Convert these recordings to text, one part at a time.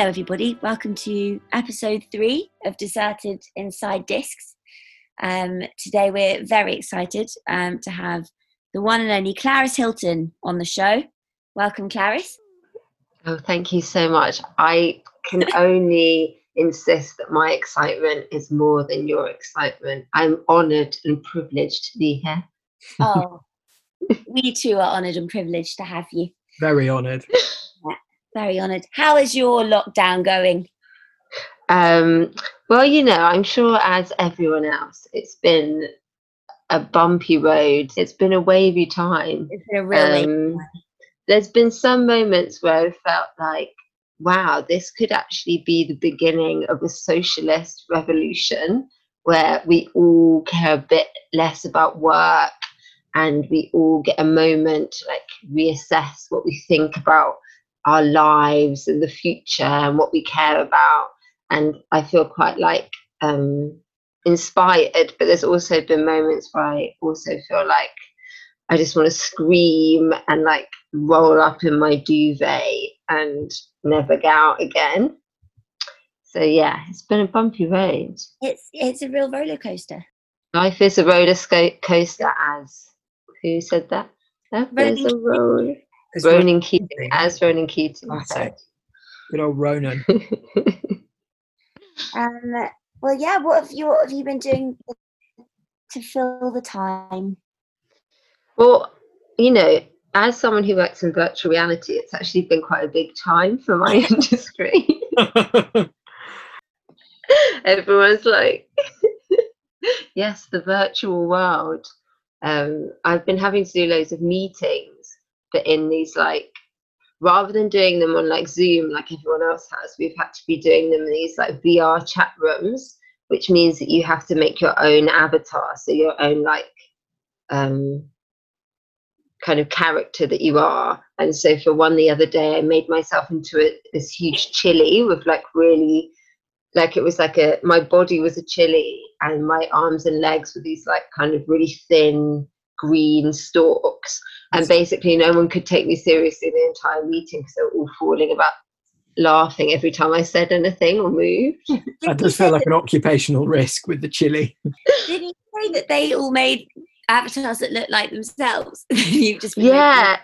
Hello, everybody. Welcome to episode three of Deserted Inside Discs. Um, today, we're very excited um, to have the one and only Clarice Hilton on the show. Welcome, Clarice. Oh, thank you so much. I can only insist that my excitement is more than your excitement. I'm honoured and privileged to be here. Oh, we too are honoured and privileged to have you. Very honoured. Very honoured. How is your lockdown going? Um, well, you know, I'm sure as everyone else, it's been a bumpy road. It's been a wavy time. It's been a real Um, there's been some moments where I felt like, wow, this could actually be the beginning of a socialist revolution where we all care a bit less about work and we all get a moment to like reassess what we think about our lives and the future and what we care about. And I feel quite like um, inspired, but there's also been moments where I also feel like I just want to scream and like roll up in my duvet and never get out again. So yeah, it's been a bumpy road. It's it's a real roller coaster. Life is a roller sco- coaster, as who said that? Life is a roller. It's Ronan Keating, as Ronan Keating That's said. it. Good old Ronan. Um, well, yeah. What have you what have you been doing to fill the time? well, you know, as someone who works in virtual reality, it's actually been quite a big time for my industry. everyone's like yes the virtual world um i've been having to do loads of meetings but in these like rather than doing them on like zoom like everyone else has we've had to be doing them in these like vr chat rooms which means that you have to make your own avatar so your own like um kind of character that you are. And so for one the other day i made myself into a, this huge chili with like really like it was like a my body was a chili and my arms and legs were these like kind of really thin green stalks and basically no one could take me seriously the entire meeting because they were all falling about laughing every time i said anything or moved. That Didn't does you feel like an occupational risk with the chili. Didn't you say that they all made avatars that look like themselves? You've just yeah.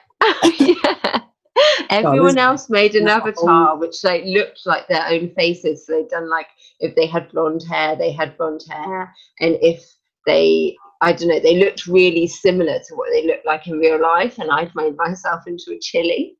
yeah. Oh, Everyone this- else made an that's a avatar which like looked like their own faces. So they'd done like if they had blonde hair they had blonde hair. And if they i don't know they looked really similar to what they looked like in real life and i'd made myself into a chili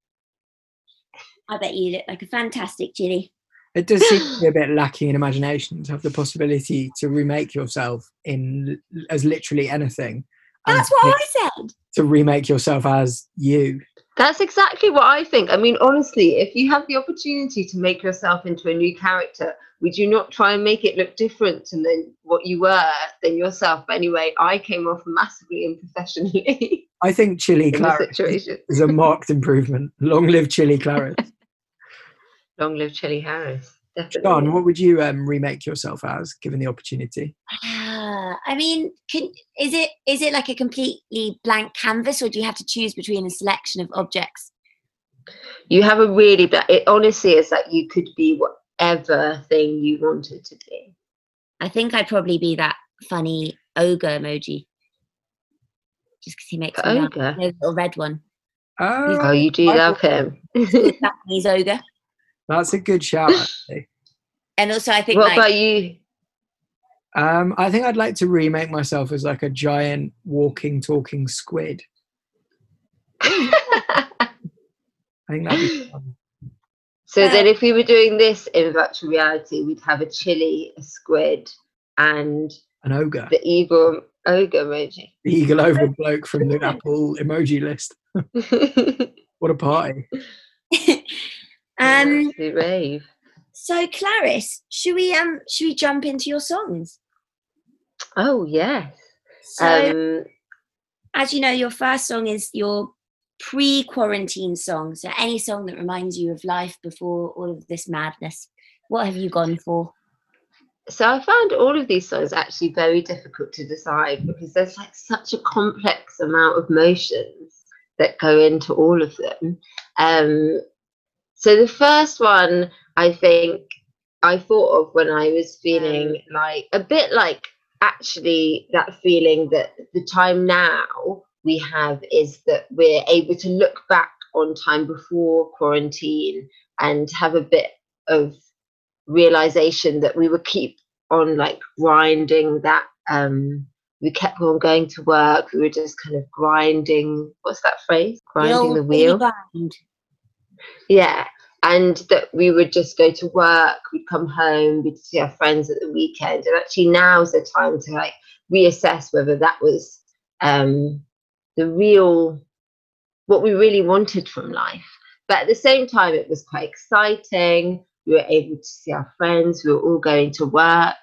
I bet you look like a fantastic chili. It does seem to be a bit lacking in imagination to have the possibility to remake yourself in as literally anything. That's what to- I said. To remake yourself as you. That's exactly what i think i mean honestly if you have the opportunity to make yourself into a new character would you not try and make it look different and then what you were than yourself but anyway i came off massively unprofessionally I think Chili Clarice is a marked improvement. Long live Chili Clarice. long live chili harris definitely John, what would you um, remake yourself as, given the opportunity? I mean, can, is it is it like a completely blank canvas, or do you have to choose between a selection of objects? you have a really bla- it honestly is that you could be whatever thing you wanted to be I think I'd probably be that funny ogre emoji, just because he makes me laugh. ogre The little red one, Oh, oh you do I love him Japanese ogre. that's a good shout. Actually. And also, I think what like about you Um, I think I'd like to remake myself as like a giant walking, talking squid. I think that'd be fun. so then if we were doing this in virtual reality we'd have a chili a squid and An ogre, the evil ogre emoji the eagle over bloke from the Apple emoji list. What a party! um. Rave. So, Clarice, should we um should we jump into your songs? Oh yes So, um as you know, your first song is your pre-quarantine song. So, any song that reminds you of life before all of this madness. What have you gone for? so I found all of these songs actually very difficult to decide because there's like such a complex amount of motions that go into all of them. Um, so the first one I think I thought of when I was feeling like a bit like actually that feeling that the time now we have is that we're able to look back on time before quarantine and have a bit of realization that we would keep on like grinding that um we kept on going to work we were just kind of grinding what's that phrase? Grinding the wheel? yeah and that we would just go to work we'd come home we'd see our friends at the weekend. And actually now's the time to like reassess whether that was um the real what we really wanted from life. But at the same time it was quite exciting. We were able to see our friends we were all going to work.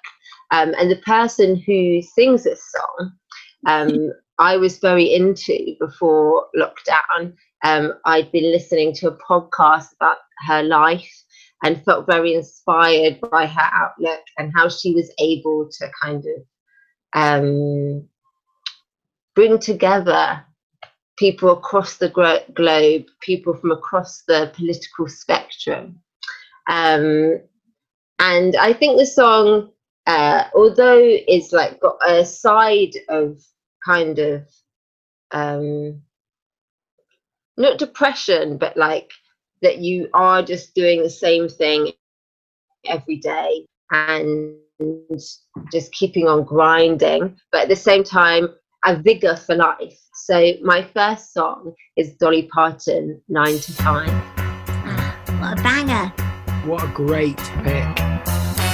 Um, and the person who sings this song um, i was very into before lockdown um, i'd been listening to a podcast about her life and felt very inspired by her outlook and how she was able to kind of um, bring together people across the gro- globe, people from across the political spectrum. Um, and I think the song, uh, although it's like got a side of kind of um, not depression, but like that you are just doing the same thing every day and just keeping on grinding, but at the same time, a vigor for life. So my first song is Dolly Parton, Nine to Five. What a banger! What a great pick.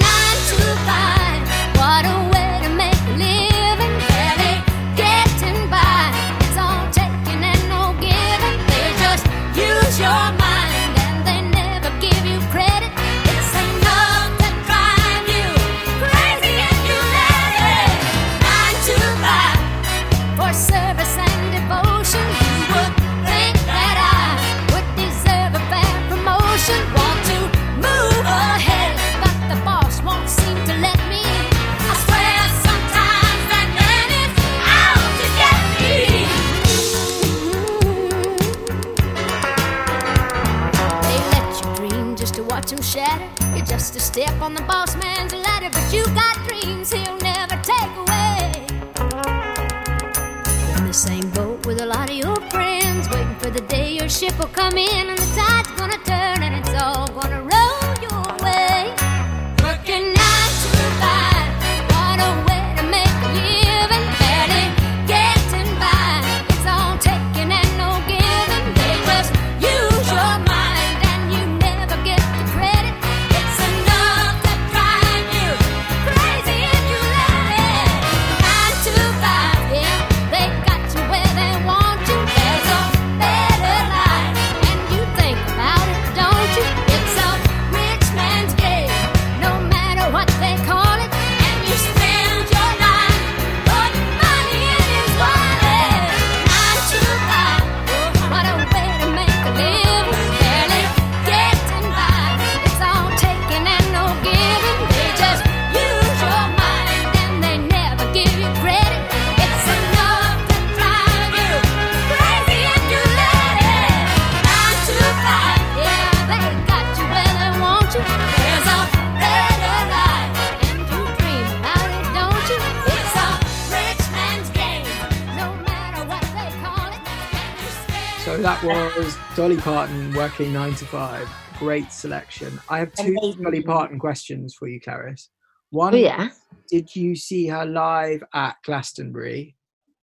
Dolly Parton working nine to five. Great selection. I have two Amazing. Dolly Parton questions for you, Clarice. One, Oh yeah. did you see her live at Glastonbury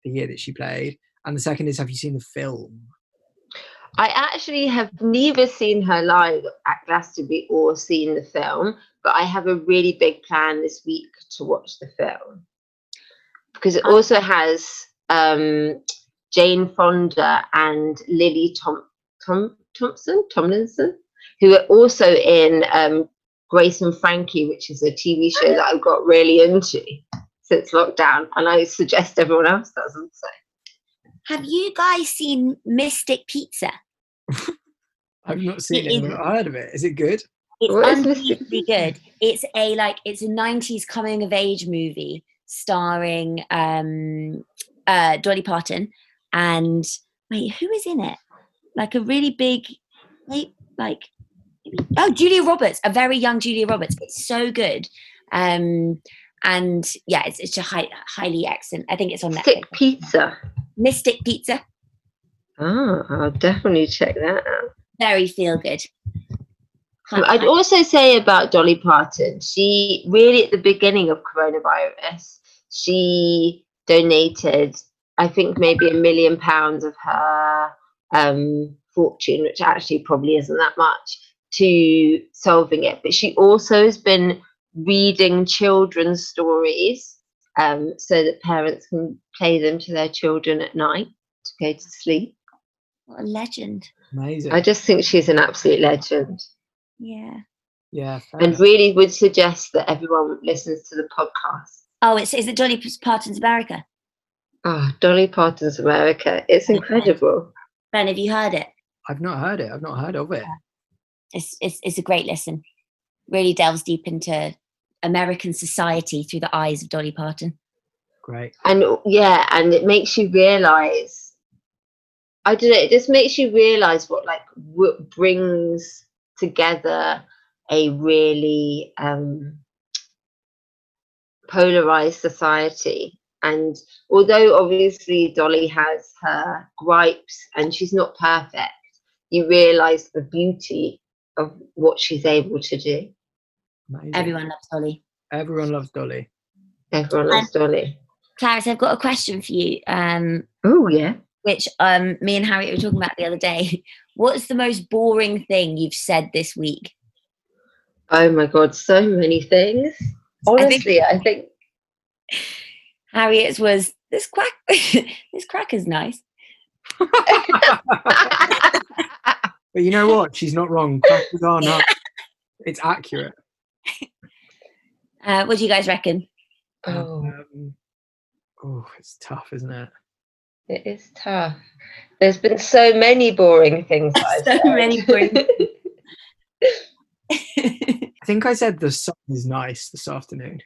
the year that she played? And the second is, have you seen the film? I actually have neither seen her live at Glastonbury or seen the film, but I have a really big plan this week to watch the film because it Ah. also has um, Jane Fonda and Lily Tom, Tom Thompson Tomlinson, who are also in um, Grace and Frankie, which is a TV show that I've got really into. since lockdown, and I suggest everyone else does also. Have you guys seen Mystic Pizza? I've not seen It it, is- but I've heard of it. Is it good? It's What is unbelievably good. It's a like it's a '90s coming of age movie starring um, uh, Dolly Parton and wait, who is in it? Like a really big, like oh Julia Roberts, a very young Julia Roberts. It's so good, um, and yeah, it's it's a high, highly excellent. I think it's on Netflix. Stick pizza. Mystic Pizza, Oh, I'll definitely check that out. very feel good. I'd also say about Dolly Parton, she really at the beginning of coronavirus, she donated, I think maybe a million pounds of her um, fortune, which actually probably isn't that much, to solving it. But she also has been reading children's stories um, so that parents can play them to their children at night to go to sleep. What a legend. Amazing. I just think she's an absolute legend. Yeah. yeah. and enough. really would suggest that everyone listens to the podcast. Oh, it's is it Dolly Parton's America? Oh, Dolly Parton's America. It's incredible. Ben, have you heard it? I've not heard it. I've not heard of it. It's, it's, it's a great listen. Really delves deep into American society through the eyes of Dolly Parton. Great. And yeah, and it makes you realize, I don't know, it just makes you realize what like what brings together a really um, polarized society. And although obviously Dolly has her gripes and she's not perfect, you realize the beauty of what she's able to do. Amazing. Everyone loves Dolly. Everyone loves Dolly. Everyone loves Dolly. Clarice, I've got a question for you, um, Oh, yeah. which um, me and Harriet were talking about the other day. What's the most boring thing you've said this week? Oh my God, so many things. I think- Honestly, I think Harriet's was this crack. this cracker's nice. But you know what? She's not wrong. Crackers are not. It's accurate. Uh, what do you guys reckon? oh, Um, oh, it's tough, isn't it? it is tough. There's been so many boring things. that I've So many boring I think I said the sun is nice this afternoon.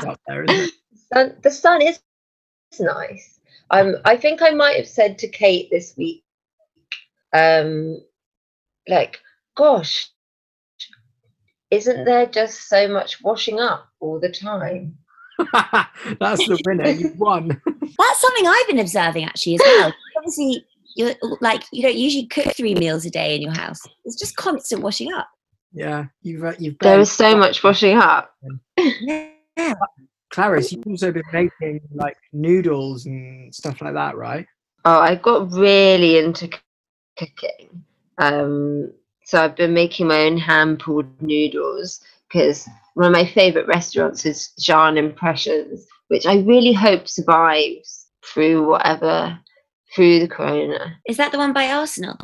That's up there, isn't it? sun, the sun is nice. Um, I think I might have said to Kate this week, um, like, gosh, isn't there just so much washing up all the time? That's the winner. You've won. That's something I've been observing actually as well. Obviously, you're like you don't usually cook three meals a day in your house. It's just constant washing up. Yeah, you've uh, you've. There barely- is so much washing up. Yeah. Clarice, you've also been making like noodles and stuff like that, right? Oh, I got really into c- cooking. Um, so I've been making my own hand pulled noodles because one of my favorite restaurants is Xi'an Impressions, which I really hope survives through whatever through the corona. Is that the one by Arsenal?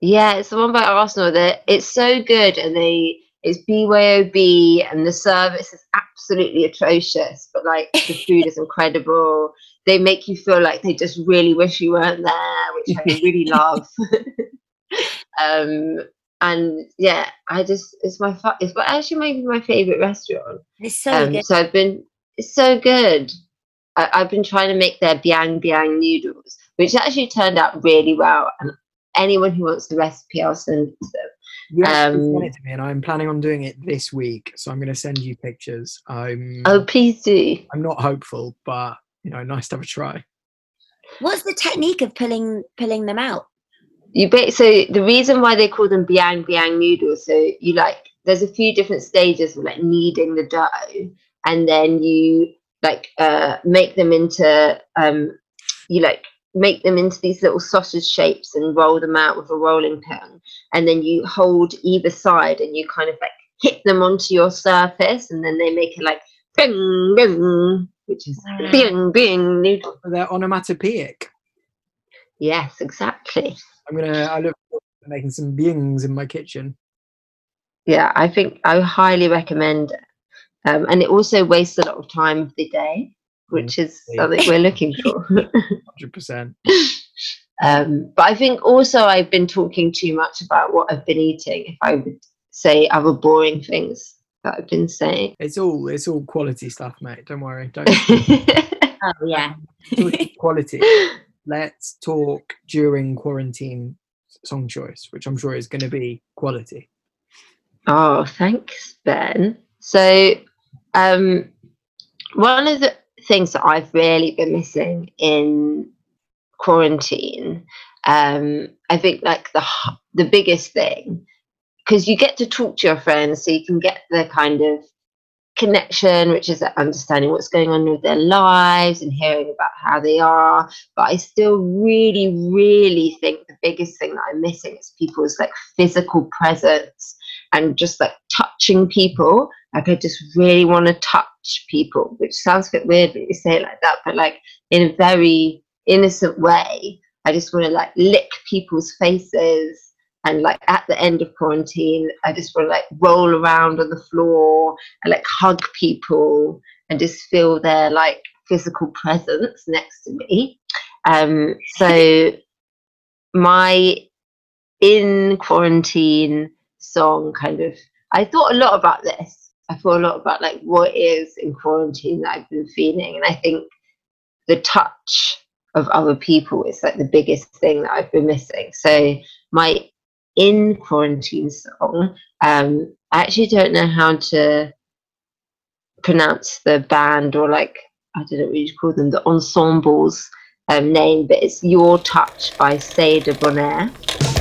Yeah, it's the one by Arsenal. That it's so good, and they it's BYOB, and the service is absolutely atrocious. But like the food is incredible. They make you feel like they just really wish you weren't there, which I really love. um, and yeah, I just it's my fa- it's actually maybe my favorite restaurant. It's so Um, good. so I've been it's so good. I, I've been trying to make their biang biang noodles, which actually turned out really well. And anyone who wants the recipe, I'll send it to them. You actually Um, sent it to me, and I'm planning on doing it this week. So I'm going to send you pictures. I'm Oh, please do. I'm not hopeful, but you know, nice to have a try. What's the technique of pulling pulling them out? You ba- so the reason why they call them biang biang noodles, so you like there's a few different stages of like kneading the dough, and then you like uh make them into um you like make them into these little sausage shapes and roll them out with a rolling pin, and then you hold either side and you kind of like hit them onto your surface, and then they make it like bing bing, which is bing bing noodle. They're onomatopoeic. Yes, exactly. I'm gonna. I look forward to making some bings in my kitchen. yeah i think i highly recommend um, and it also wastes a lot of time of the day, which is something we're looking for. 100%. Um, but I think also I've been talking too much about what I've been eating. If I would say other boring things that I've been saying. It's all it's all quality stuff, mate. Don't worry. Don't Oh yeah. quality. Let's talk during quarantine song choice, which I'm sure is going to be quality. oh, thanks, Ben. So, um, one of the things that I've really been missing in quarantine, um, I think like the the biggest thing, because you get to talk to your friends, so you can get the kind of connection, which is understanding what's going on with their lives and hearing about how they are. But I still really, really think the biggest thing that I'm missing is people's like physical presence and just like touching people. Like I just really want to touch people, which sounds a bit weird when you say it like that, but like in a very innocent way. I just want to like lick people's faces and like at the end of quarantine, I just want to like roll around on the floor and like hug people and just feel their like physical presence next to me. Um, so my in quarantine song kind of I thought a lot about this. I thought a lot about like what is in quarantine that I've been feeling. And I think the touch of other people is like the biggest thing that I've been missing. So my in quarantine song, um, I actually don't know how to pronounce the band or like I don't know what you call them, the ensembles um, name, but it's Your Touch by de Bonaire.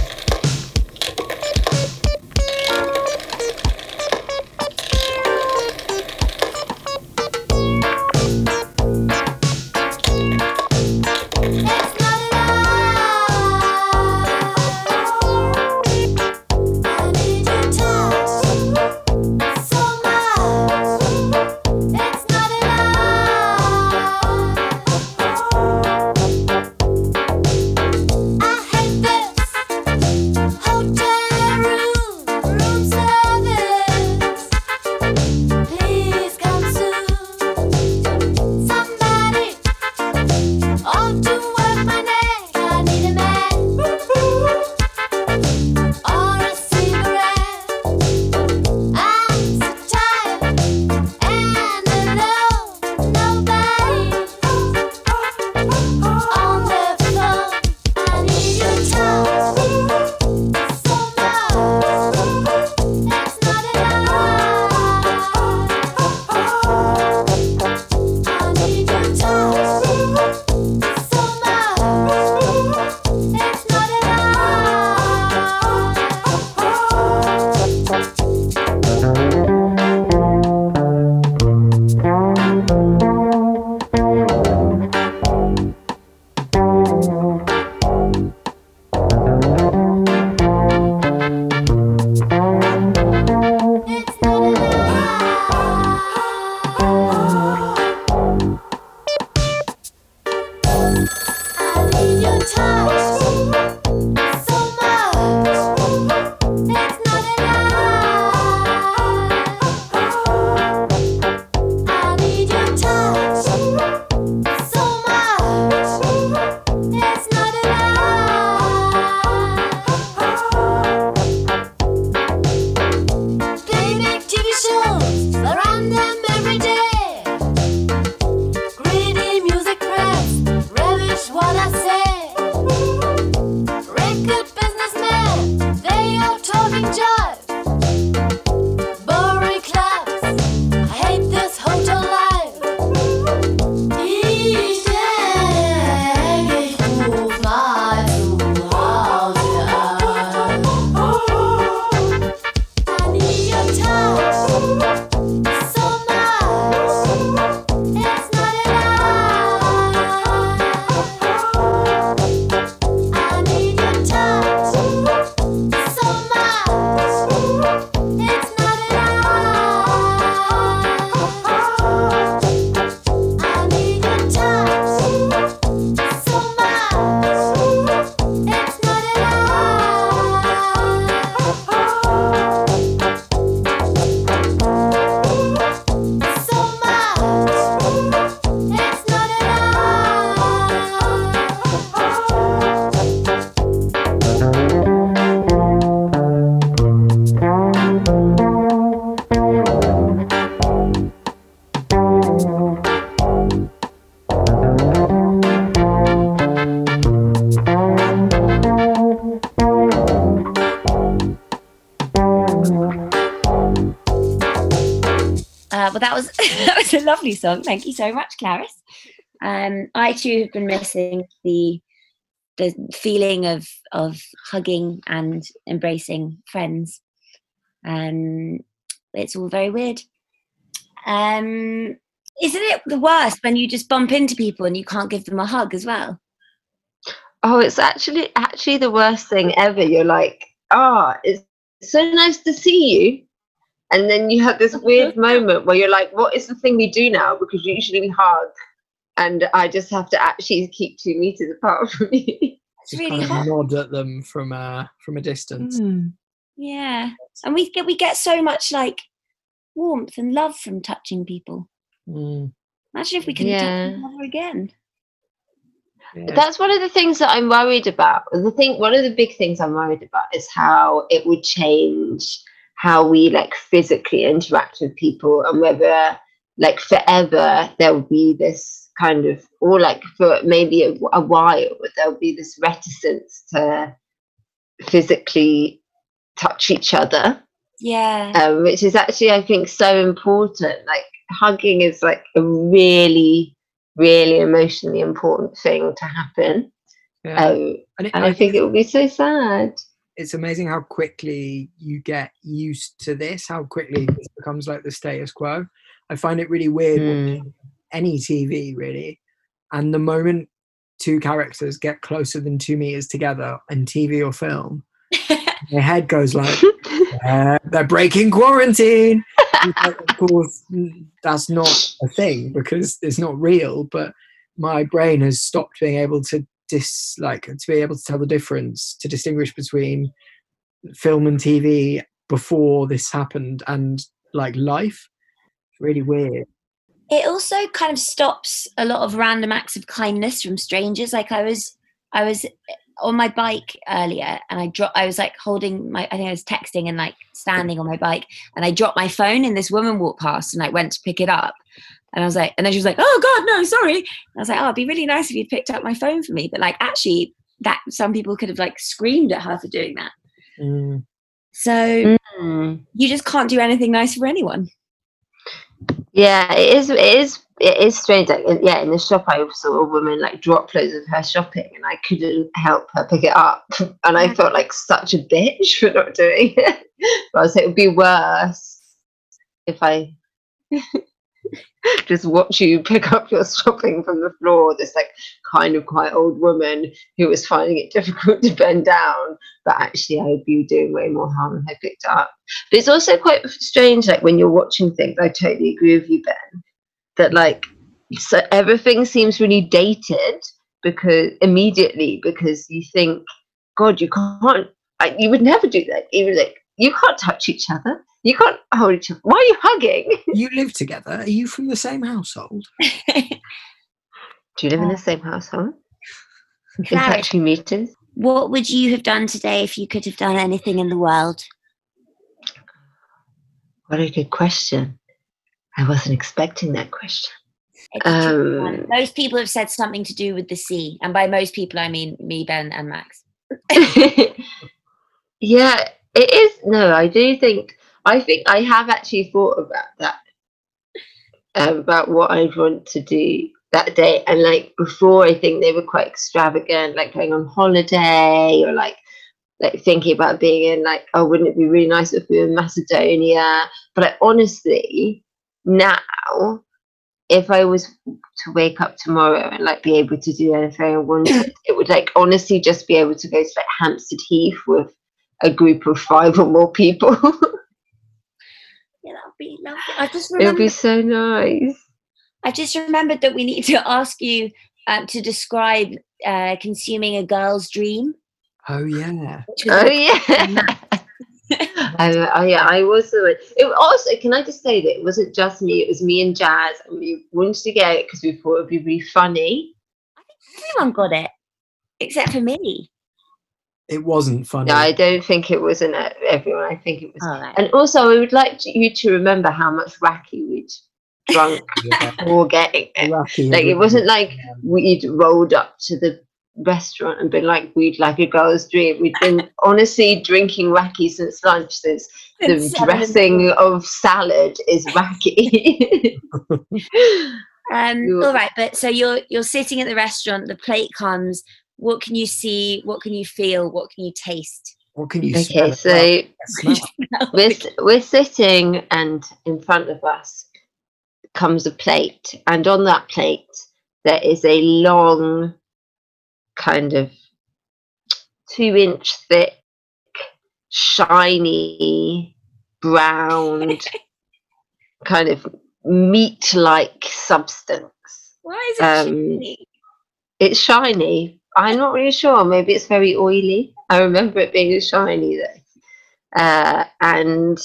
Well, that was that was a lovely song. Thank you so much, Clarice. Um, I too have been missing the the feeling of of hugging and embracing friends. Um, it's all very weird. Um, isn't it the worst when you just bump into people and you can't give them a hug as well? Oh, it's actually actually the worst thing ever. You're like, ah, it's so nice to see you. And then you have this weird moment where you're like, what is the thing we do now? Because usually we hug. And I just have to actually keep two meters apart from you. It's Just really kind hot. of nod at them from uh, from a distance. Yeah, and we get we get so much like warmth and love from touching people. Mm, Imagine if we could touch each other again. yeah. That's one of the things that I'm worried about. The thing, one of the big things I'm worried about is how it would change how we like physically interact with people, and whether like forever there will be this kind of, or like for maybe a, a while, there'll be this reticence to physically touch each other, Yeah, um, which is actually I think so important. Like hugging is like a really, really emotionally important thing to happen. yeah. Um, and it, and I think it would be so sad. It's amazing how quickly you get used to this, how quickly this becomes like the status quo. I find it really weird Mm. any TV, really. And the moment two characters get closer than two meters together in TV or film, my head goes like, "Uh, they're breaking quarantine. Of course, that's not a thing because it's not real. But my brain has stopped being able to dis like to be able to tell the difference to distinguish between film and TV before this happened and like life. It's really weird. it also kind of stops a lot of random acts of kindness from strangers. Like I was, I was on my bike earlier, and I dropped. I was like holding my. I think I was texting and like standing on my bike, and I dropped my phone, and this woman walked past, and I went to pick it up, and I was like, and then she was like, "Oh God, no, sorry." And I was like, "Oh, it'd be really nice if you'd picked up my phone for me," but like actually, that some people could have like screamed at her for doing that. Mm. So Mm. you just can't do anything nice for anyone. Yeah, it is. It is. It is strange. Like, yeah, in the shop, I saw a woman like drop loads of her shopping, and I couldn't help her pick it up, and I felt like such a bitch for not doing it. but I was like, it would be worse if I just watch you pick up your shopping from the floor. This like kind of quite old woman who was finding it difficult to bend down, but actually, I would be doing way more harm than I picked up. But it's also quite strange, like when you're watching things. I totally agree with you, Ben. That like so everything seems really dated because immediately because you think, God, you can't. You would never do that. Even like you can't touch each other. You can't hold each other. Why are you hugging? You live together. Are you from the same household? Do you live in the same household? In Clarence. factory meters? What would you have done today if you could have done anything in the world? What a good question. I wasn't expecting that question. It's a tricky one. Um, most people have said something to do with the sea, and by most people, I mean me, Ben, and Max. yeah, it is. No, I do think. I think I have actually thought about that, um, about what I'd want to do that day. And like before, I think they were quite extravagant, like going on holiday or like like thinking about being in like, oh, wouldn't it be really nice if we were in Macedonia? But I honestly now, if I was to wake up tomorrow and like be able to do anything I wanted, it would like honestly just be able to go to like Hampstead Heath with a group of five or more people. Yeah, that'd be lovely. I just it would be so nice. I just remembered that we need to ask you um, to describe uh, consuming a girl's dream. Oh yeah. Which was Oh yeah. I, I, I was the one. It was also, can I just say that it wasn't just me, it was me and Jazz, and we wanted to get it because we thought it would be really funny. I think everyone got it except for me. It wasn't funny. No, I don't think it was in uh, everyone. I think it was. All right. And also, I would like to, you to remember how much raki we'd drunk Yeah. before getting it. Lucky Like, it was- wasn't like we'd rolled up to the restaurant and been like, we'd like a girl's dream. We'd been honestly drinking raki since lunch. Since the Seven. dressing of salad is raki. Um, all right, but so you're you're sitting at the restaurant. The plate comes. What can you see? What can you feel? What can you taste? What can you smell okay, as so we're, we're sitting and in front of us comes a plate and on that plate there is a long kind of two inch thick shiny brown, kind of meat like substance Why is it Um, shiny? it's shiny. I'm not really sure. Maybe it's very oily. I remember it being shiny though. Uh, and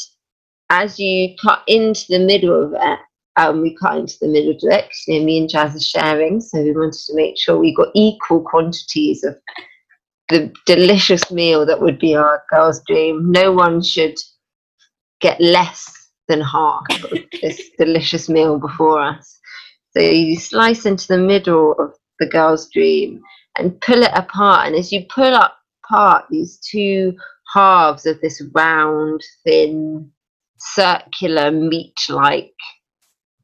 as you cut into the middle of it, um, we cut into the middle direction. And me and Jazz are sharing, so we wanted to make sure we got equal quantities of the delicious meal that would be our girl's dream. No one should get less than half of this delicious meal before us. So you slice into the middle of the girl's dream and pull it apart. And as you pull up apart these two halves of this round, thin, circular, meat like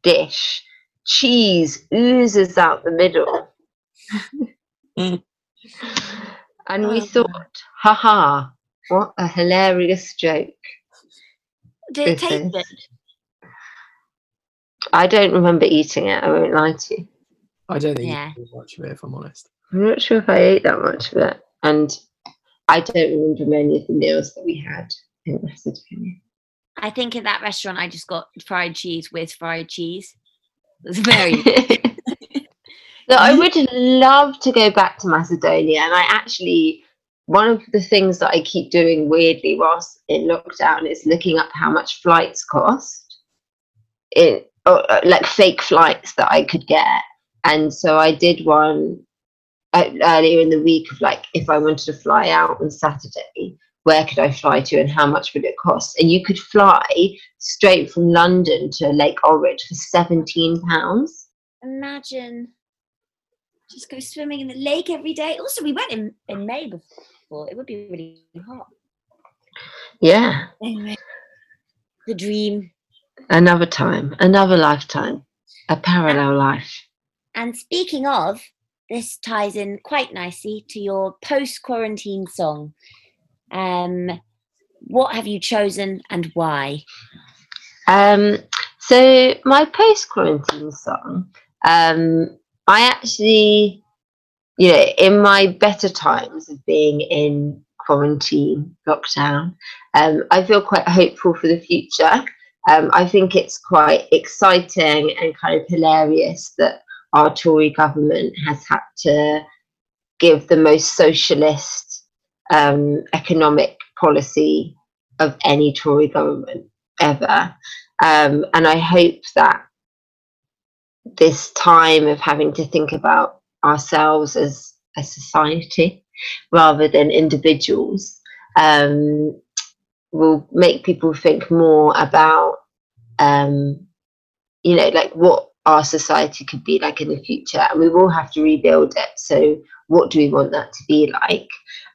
dish, cheese oozes out the middle. Mm. and we Oh. thought, haha, what a hilarious joke. Did it taste good? I don't remember eating it, I won't lie to you. I don't think Yeah. you do much of it, if I'm honest. I'm not sure if I ate that much of it. And I don't remember many of the meals that we had in Macedonia. I think at that restaurant I just got fried cheese with fried cheese. It was very so I would love to go back to Macedonia, and I actually one of the things that I keep doing weirdly whilst in lockdown is looking up how much flights cost, in or, uh, like fake flights that I could get, and so I did one earlier in the week of like if I wanted to fly out on Saturday. Where could I fly to and how much would it cost? And you could fly straight from London to Lake Ohrid for seventeen pounds. imagine just go swimming in the lake every day. Also, we went in, in May before. It would be really hot. Yeah, Anyway, the dream. another time, another lifetime, a parallel life. And speaking of, this ties in quite nicely to your post quarantine song. Um, what have you chosen and why? Um, so my post quarantine song, um, I actually, you know, in my better times of being in quarantine lockdown, um, I feel quite hopeful for the future. Um, I think it's quite exciting and kind of hilarious that our Tory government has had to give the most socialist um, economic policy of any Tory government ever. Um, and I hope that this time of having to think about ourselves as a society rather than individuals um, will make people think more about, um, you know, like what our society could be like in the future. And we will have to rebuild it. So, what do we want that to be like?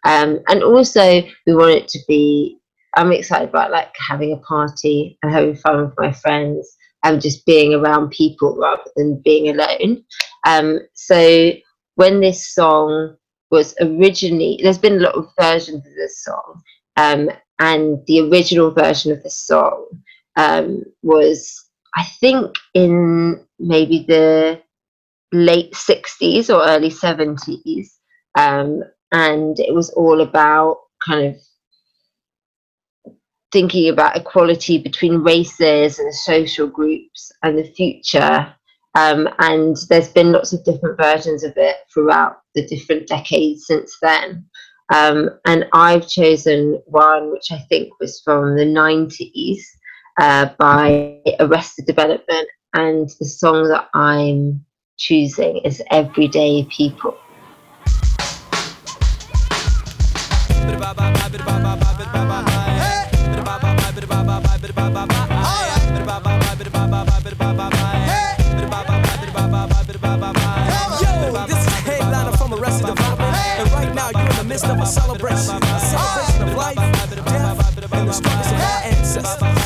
Um, and also, we want it to be I'm excited about like having a party and having fun with my friends and just being around people rather than being alone. Um, so when this song was originally, there's been a lot of versions of this song, um, and the original version of this song um, was, I think, in maybe the late 60s or early 70s, um, and it was all about kind of thinking about equality between races and social groups and the future. Um, and there's been lots of different versions of it throughout the different decades since then. Um, and I've chosen one which I think was from the 90s uh, by Arrested Development. And the song that I'm choosing is Everyday People. Yo, this is headliner from Arrested Development. And right now you're in the midst of a celebration, a celebration of life, death, and the struggles of our ancestors.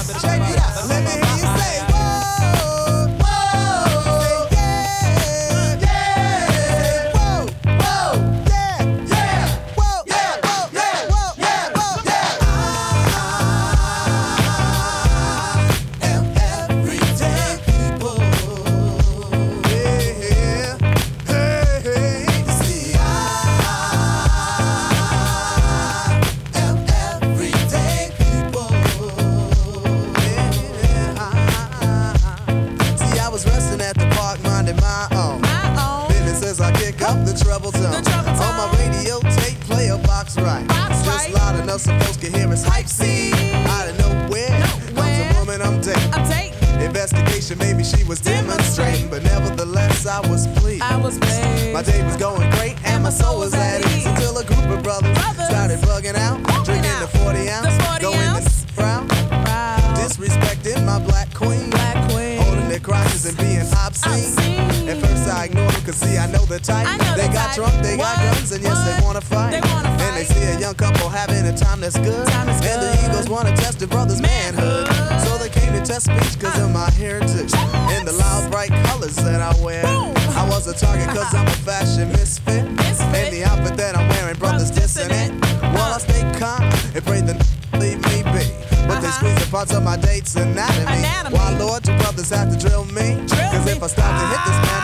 Having a time that's good, Time is and the good. Eagles wanna test the brother's manhood. So they came to test speech cause of my heritage and the loud bright colors that I wear. I was a target cause I'm a fashion misfit. And the outfit that I'm wearing, brothers dissing it. While I stay calm and pray the leave me be. But they squeeze the parts of my date's anatomy. Uh-huh. Anatomy. Why, Lord, you brothers have to drill me? Drill Cause me. if I stop to hit this man,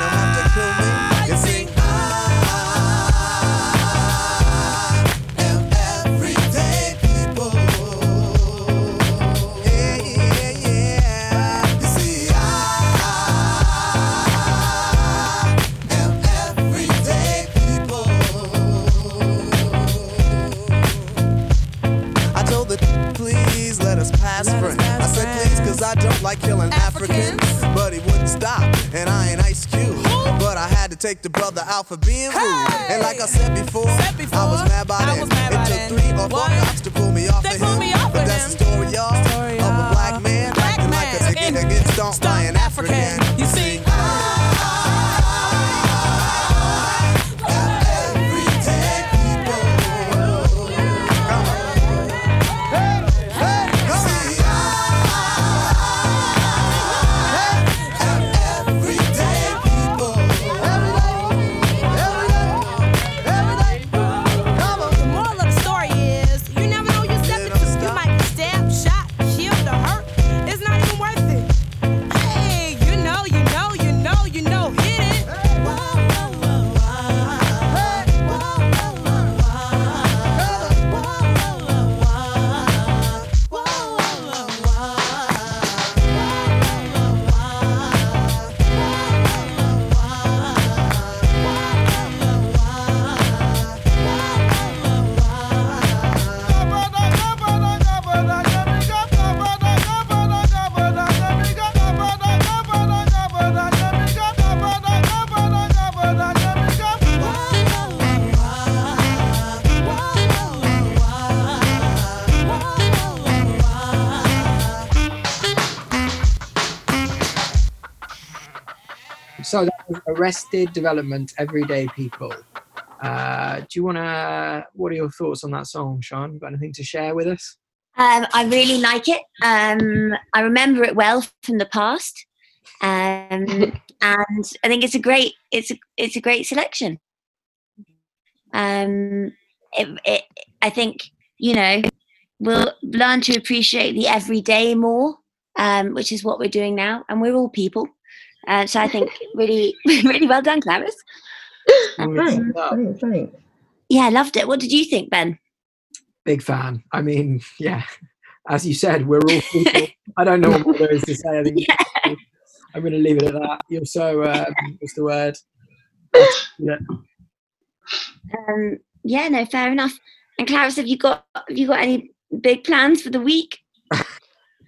the out being rude. And like I said before, Said before, I was mad by I then. was mad it took three or four cops Arrested Development, Everyday People. Uh, do you want to? What are your thoughts on that song, Sean? Got anything to share with us? Um, I really like it. Um, I remember it well from the past, um, and I think it's a great it's a, it's a great selection. Um, it, it, I think you know we'll learn to appreciate the everyday more, um, which is what we're doing now, and we're all people. Uh, so I think really really well done, Clarice. Thanks, thanks, thanks. Yeah, I loved it. What did you think, Ben? Big fan. I mean, yeah, as you said, we're all people. I don't know what there is to say. I think I'm going to leave it at that. You're so, um, what's the word? Yeah. Um, yeah, no, fair enough. And Clarice, have you got have you got any big plans for the week?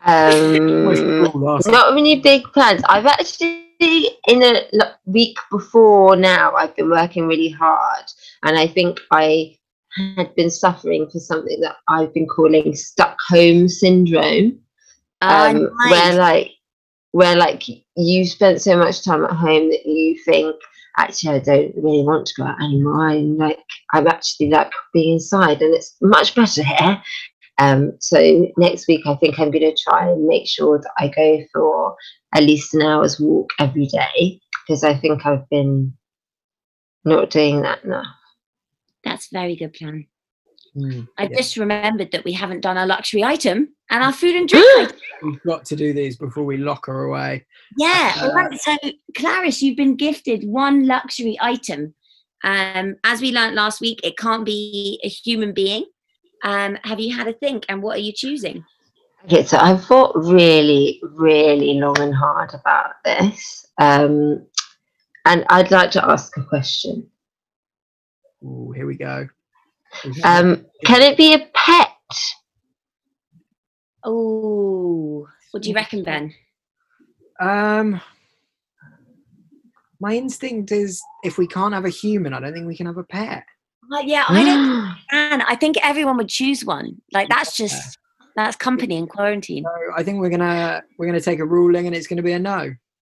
Um, not really big plans. I've actually in the week before now. I've been working really hard, and I think I had been suffering for something that I've been calling Stockholm syndrome. Ah, um, nice. where like where like you spent so much time at home that you think actually I don't really want to go out anymore. I'm like I'm actually like being inside, and it's much better here. Um, so next week I think I'm going to try and make sure that I go for at least an hour's walk every day because I think I've been not doing that enough. That's a very good plan. Mm, I yeah. just remembered that we haven't done our luxury item and our food and drink item. We've got to do these before we lock her away. Yeah. Uh, all right. So, Clarice, you've been gifted one luxury item. Um, as we learnt last week, it can't be a human being. Um, have you had a think and what are you choosing? Okay, so I've thought really, really long and hard about this, um, and I'd like to ask a question. Ooh, here we go. Um, can it be a pet? Oh, what do you reckon, Ben? Um, my instinct is if we can't have a human, I don't think we can have a pet. Well, yeah, I don't can. I think everyone would choose one. Like that's just that's company in quarantine. So I think we're gonna we're gonna take a ruling, and it's gonna be a no.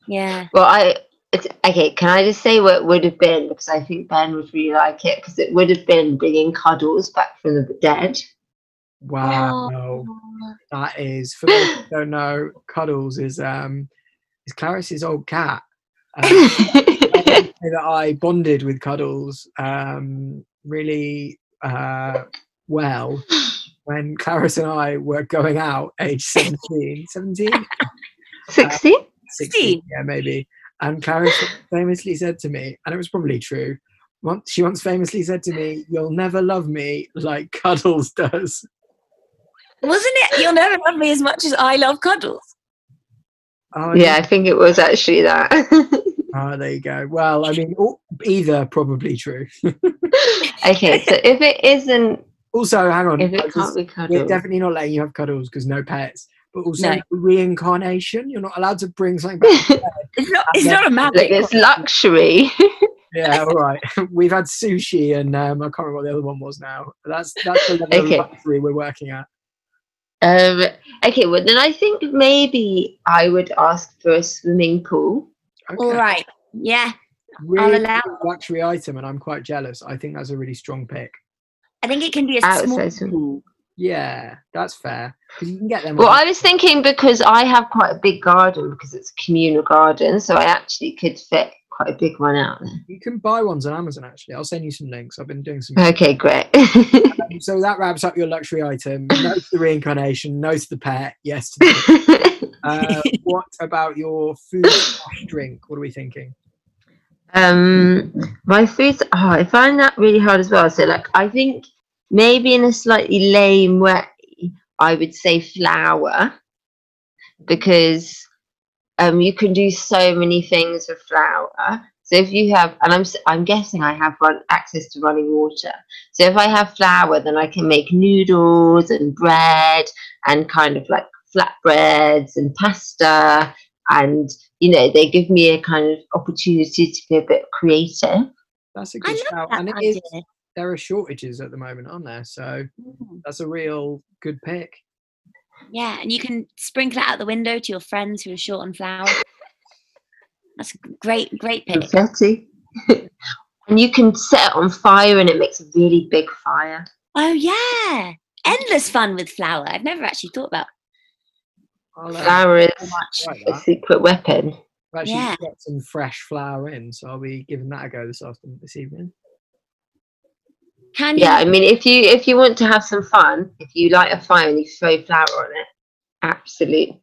Yeah. Well, I it's, okay. Can I just say what would have been because I think Ben would really like it because it would have been bringing Cuddles back from the dead. Wow, Oh. that is for those who don't know, Cuddles is um is Clarice's old cat. Um, that I bonded with Cuddles um, really uh, well when Clarice and I were going out, age 17, 17, Sixteen. 16, yeah, maybe. And Clarice famously said to me, and it was probably true, once, she once famously said to me, You'll never love me like Cuddles does. Wasn't it? You'll never love me as much as I love cuddles. Oh, yeah, I think it was actually that. Oh, there you go. Well, I mean, either probably true. okay, so if it isn't, Also, hang on. if it can't be We're definitely not letting you have cuddles because no pets. But also No. no reincarnation. You're not allowed to bring something back. It's not. It's not a like magic. it's luxury. yeah, all right. We've had sushi and um, I can't remember what the other one was now. But that's that's the level Okay. of luxury we're working at. Um, okay, well then I think maybe I would ask for a swimming pool. Okay. All right. Yeah. Really allow- luxury item, and I'm quite jealous. I think that's a really strong pick. I think it can be a Outside small pool. Yeah, that's fair because you can get them. Well, on- I was thinking because I have quite a big garden because it's a communal garden, so I actually could fit quite a big one out there. you can buy ones on Amazon. Actually, I'll send you some links. I've been doing some. Okay, great. so that wraps up your luxury item. No to the reincarnation. No to the pet. Yes to the Uh, what about your food drink? What are we thinking? um, my food's oh, I find that really hard as well. So, like, I think maybe in a slightly lame way, I would say flour because um, you can do so many things with flour. So if you have, and I'm s- I'm guessing I have run, access to running water. So if I have flour, then I can make noodles and bread and kind of like flatbreads and pasta, and you know they give me a kind of opportunity to be a bit creative. That's a good love shout. And it idea. is there are shortages at the moment, aren't there? So Mm. that's a real good pick. Yeah, and you can sprinkle it out the window to your friends who are short on flour. That's a great, great pick. Confetti. and you can set it on fire and it makes a really big fire. Oh yeah, endless fun with flour. I've never actually thought about I'll uh, Flour is like a secret weapon. I've actually Yeah. got some fresh flour in, so I'll be giving that a go this afternoon, this evening. Can you? Yeah, I mean, if you if you want to have some fun, if you light a fire and you throw flour on it, absolutely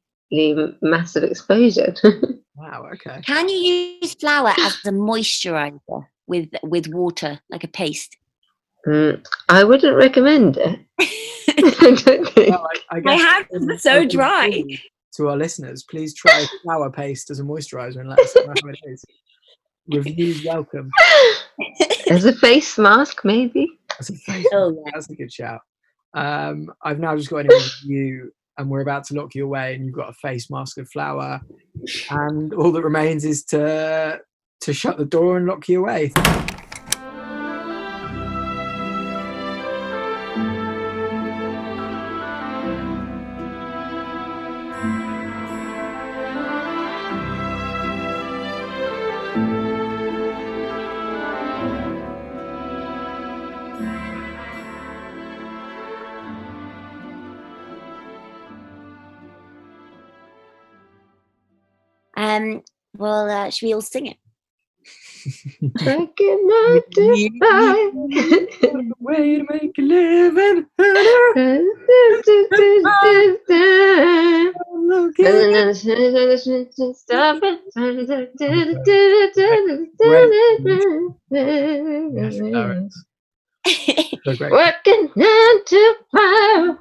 massive explosion. Wow. Okay. Can you use flour as a moisturizer with with water, like a paste? Mm, I wouldn't recommend it. I don't think. Well, I, I My guess hands are so dry. To our listeners, please try flour paste as a moisturizer and let us know how it is. Reviews welcome. As a face mask, maybe. That's a, Oh, yeah. that's a good shout. Um, I've now just got an review, and we're about to lock you away, and you've got a face mask of flour, and all that remains is to to shut the door and lock you away. Well, uh, should we all sing it? Working nine to five. Way to make a living. Look at Stop Yes, it. lyrics. So great. Working nine to five.